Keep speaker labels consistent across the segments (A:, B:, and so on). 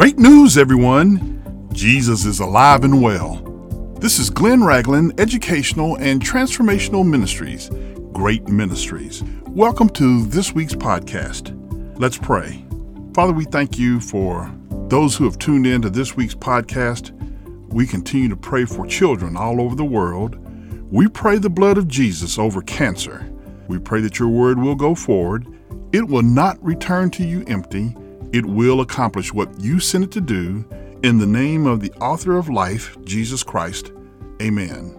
A: Great news, everyone! Jesus is alive and well. This is Glenn Ragland, Educational and Transformational Ministries, Great Ministries. Welcome to this week's podcast. Let's pray. Father, we thank you for those who have tuned in to this week's podcast. We continue to pray for children all over the world. We pray the blood of Jesus over cancer. We pray that your word will go forward. It will not return to you empty. It will accomplish what you sent it to do. In the name of the author of life, Jesus Christ. Amen.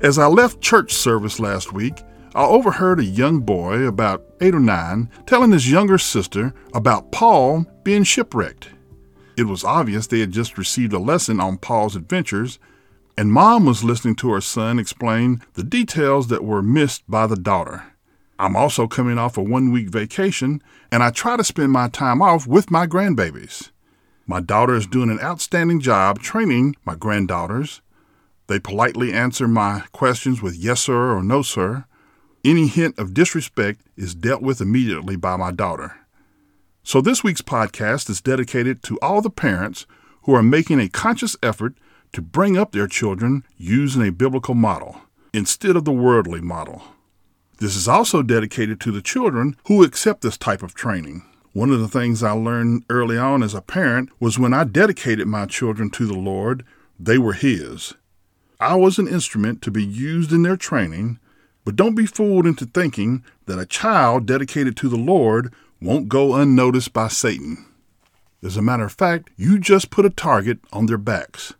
A: As I left church service last week, I overheard a young boy, about eight or nine, telling his younger sister about Paul being shipwrecked. It was obvious they had just received a lesson on Paul's adventures, and mom was listening to her son explain the details that were missed by the daughter. I'm also coming off a one week vacation, and I try to spend my time off with my grandbabies. My daughter is doing an outstanding job training my granddaughters. They politely answer my questions with yes, sir, or no, sir. Any hint of disrespect is dealt with immediately by my daughter. So, this week's podcast is dedicated to all the parents who are making a conscious effort to bring up their children using a biblical model instead of the worldly model. This is also dedicated to the children who accept this type of training. One of the things I learned early on as a parent was when I dedicated my children to the Lord, they were His. I was an instrument to be used in their training, but don't be fooled into thinking that a child dedicated to the Lord won't go unnoticed by Satan. As a matter of fact, you just put a target on their backs.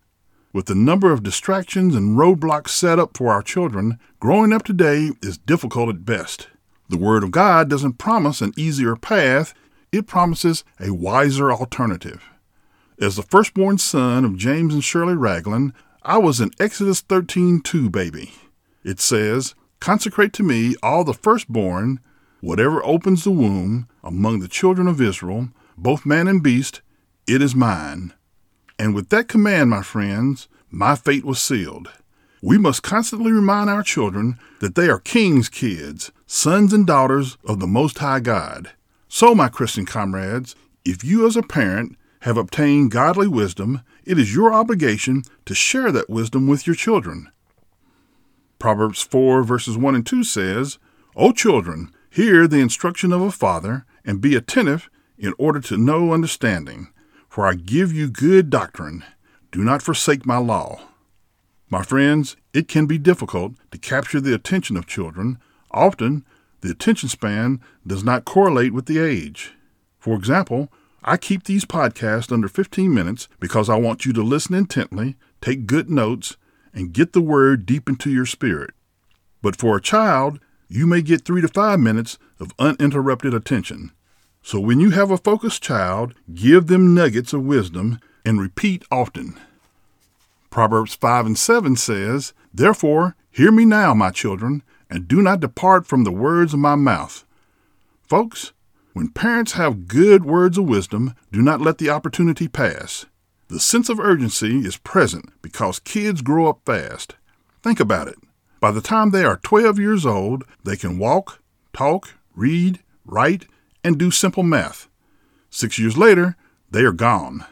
A: With the number of distractions and roadblocks set up for our children, growing up today is difficult at best. The Word of God doesn't promise an easier path, it promises a wiser alternative. As the firstborn son of James and Shirley Ragland, I was an Exodus 13:2 baby. It says, Consecrate to me all the firstborn, whatever opens the womb, among the children of Israel, both man and beast, it is mine. And with that command, my friends, my fate was sealed. We must constantly remind our children that they are king's kids, sons and daughters of the Most High God. So, my Christian comrades, if you as a parent have obtained godly wisdom, it is your obligation to share that wisdom with your children. Proverbs 4 verses 1 and 2 says, O children, hear the instruction of a father, and be attentive in order to know understanding. For I give you good doctrine. Do not forsake my law. My friends, it can be difficult to capture the attention of children. Often, the attention span does not correlate with the age. For example, I keep these podcasts under 15 minutes because I want you to listen intently, take good notes, and get the word deep into your spirit. But for a child, you may get three to five minutes of uninterrupted attention. So when you have a focused child, give them nuggets of wisdom and repeat often. Proverbs 5 and 7 says, Therefore, hear me now, my children, and do not depart from the words of my mouth. Folks, when parents have good words of wisdom, do not let the opportunity pass. The sense of urgency is present because kids grow up fast. Think about it. By the time they are 12 years old, they can walk, talk, read, write, and do simple math. Six years later, they are gone.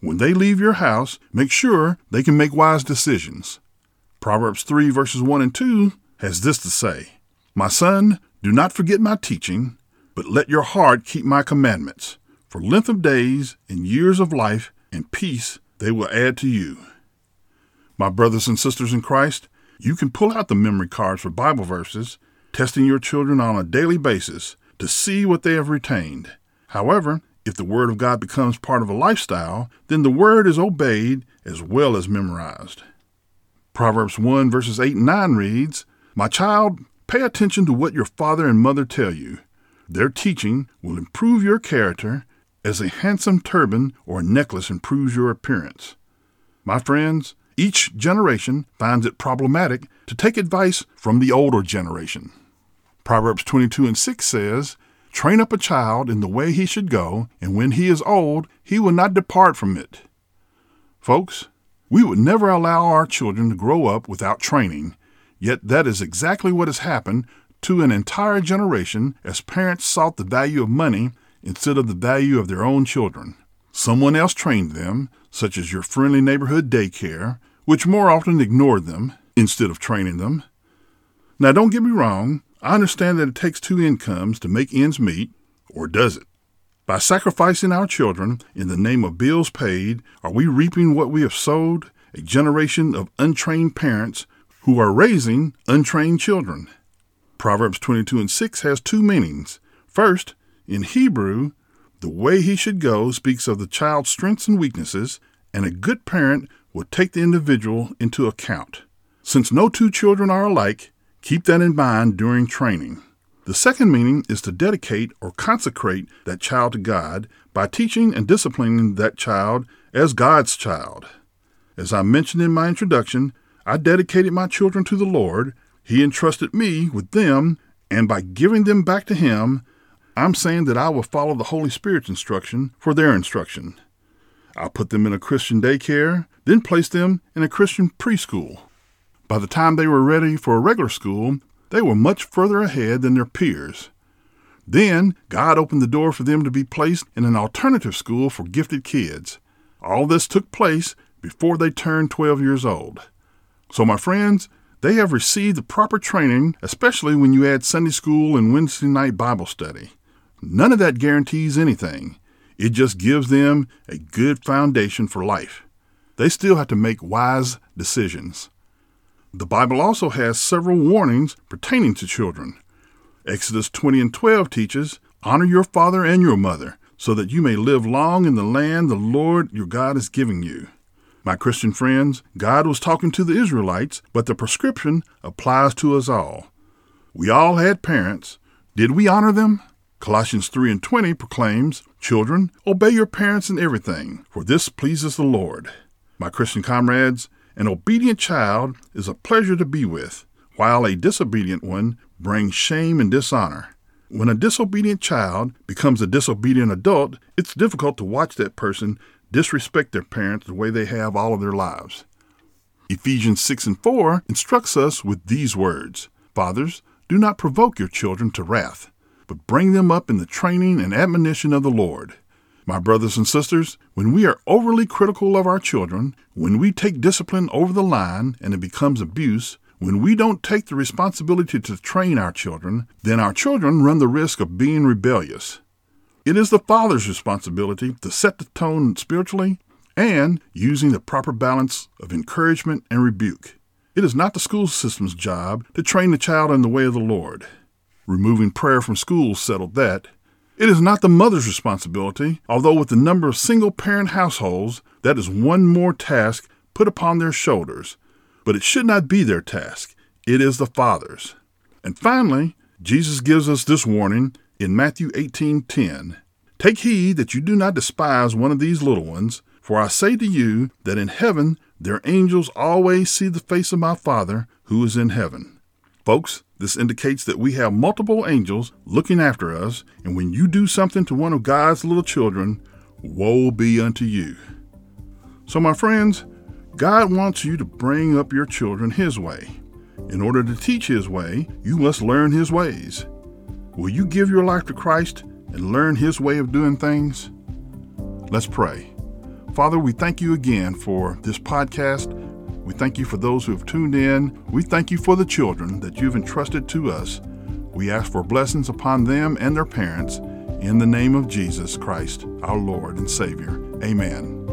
A: When they leave your house, make sure they can make wise decisions. Proverbs 3 verses 1 and 2 has this to say My son, do not forget my teaching, but let your heart keep my commandments. For length of days and years of life and peace they will add to you. My brothers and sisters in Christ, you can pull out the memory cards for Bible verses, testing your children on a daily basis to see what they have retained. However, if the Word of God becomes part of a lifestyle, then the Word is obeyed as well as memorized. Proverbs 1 verses 8 and 9 reads, My child, pay attention to what your father and mother tell you. Their teaching will improve your character as a handsome turban or necklace improves your appearance. My friends, each generation finds it problematic to take advice from the older generation. Proverbs 22 and 6 says, Train up a child in the way he should go, and when he is old, he will not depart from it. Folks, we would never allow our children to grow up without training, yet that is exactly what has happened to an entire generation as parents sought the value of money instead of the value of their own children. Someone else trained them, such as your friendly neighborhood daycare, which more often ignored them instead of training them. Now, don't get me wrong, I understand that it takes two incomes to make ends meet, or does it? By sacrificing our children in the name of bills paid, are we reaping what we have sowed? A generation of untrained parents who are raising untrained children. Proverbs 22 and 6 has two meanings. First, in Hebrew, the way he should go speaks of the child's strengths and weaknesses, and a good parent will take the individual into account. Since no two children are alike, keep that in mind during training. The second meaning is to dedicate or consecrate that child to God by teaching and disciplining that child as God's child. As I mentioned in my introduction, I dedicated my children to the Lord. He entrusted me with them, and by giving them back to Him, I'm saying that I will follow the Holy Spirit's instruction for their instruction. I'll put them in a Christian daycare, then place them in a Christian preschool. By the time they were ready for a regular school, they were much further ahead than their peers. Then God opened the door for them to be placed in an alternative school for gifted kids. All this took place before they turned 12 years old. So, my friends, they have received the proper training, especially when you add Sunday school and Wednesday night Bible study. None of that guarantees anything. It just gives them a good foundation for life. They still have to make wise decisions. The Bible also has several warnings pertaining to children. Exodus 20 and 12 teaches, Honor your father and your mother, so that you may live long in the land the Lord your God is giving you. My Christian friends, God was talking to the Israelites, but the prescription applies to us all. We all had parents. Did we honor them? Colossians 3 and 20 proclaims, Children, obey your parents in everything, for this pleases the Lord. My Christian comrades, an obedient child is a pleasure to be with, while a disobedient one brings shame and dishonor. When a disobedient child becomes a disobedient adult, it's difficult to watch that person disrespect their parents the way they have all of their lives. Ephesians 6 and 4 instructs us with these words Fathers, do not provoke your children to wrath, but bring them up in the training and admonition of the Lord. My brothers and sisters, when we are overly critical of our children, when we take discipline over the line and it becomes abuse, when we don't take the responsibility to train our children, then our children run the risk of being rebellious. It is the father's responsibility to set the tone spiritually and using the proper balance of encouragement and rebuke. It is not the school system's job to train the child in the way of the Lord. Removing prayer from schools settled that. It is not the mother's responsibility, although with the number of single parent households, that is one more task put upon their shoulders. But it should not be their task. It is the father's. And finally, Jesus gives us this warning in Matthew 18:10. Take heed that you do not despise one of these little ones, for I say to you that in heaven their angels always see the face of my Father who is in heaven. Folks, this indicates that we have multiple angels looking after us, and when you do something to one of God's little children, woe be unto you. So, my friends, God wants you to bring up your children His way. In order to teach His way, you must learn His ways. Will you give your life to Christ and learn His way of doing things? Let's pray. Father, we thank you again for this podcast we thank you for those who have tuned in. We thank you for the children that you've entrusted to us. We ask for blessings upon them and their parents. In the name of Jesus Christ, our Lord and Savior. Amen.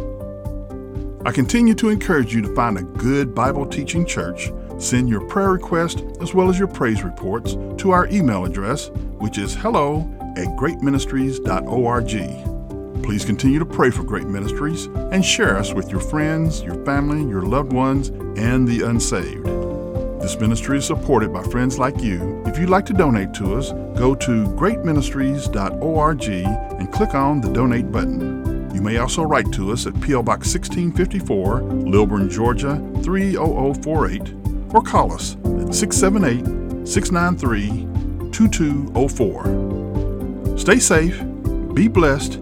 A: I continue to encourage you to find a good Bible teaching church. Send your prayer request as well as your praise reports to our email address, which is hello at greatministries.org. Please continue to pray for Great Ministries and share us with your friends, your family, your loved ones, and the unsaved. This ministry is supported by friends like you. If you'd like to donate to us, go to greatministries.org and click on the donate button. You may also write to us at P.O. Box 1654, Lilburn, Georgia 30048, or call us at 678 693 2204. Stay safe, be blessed,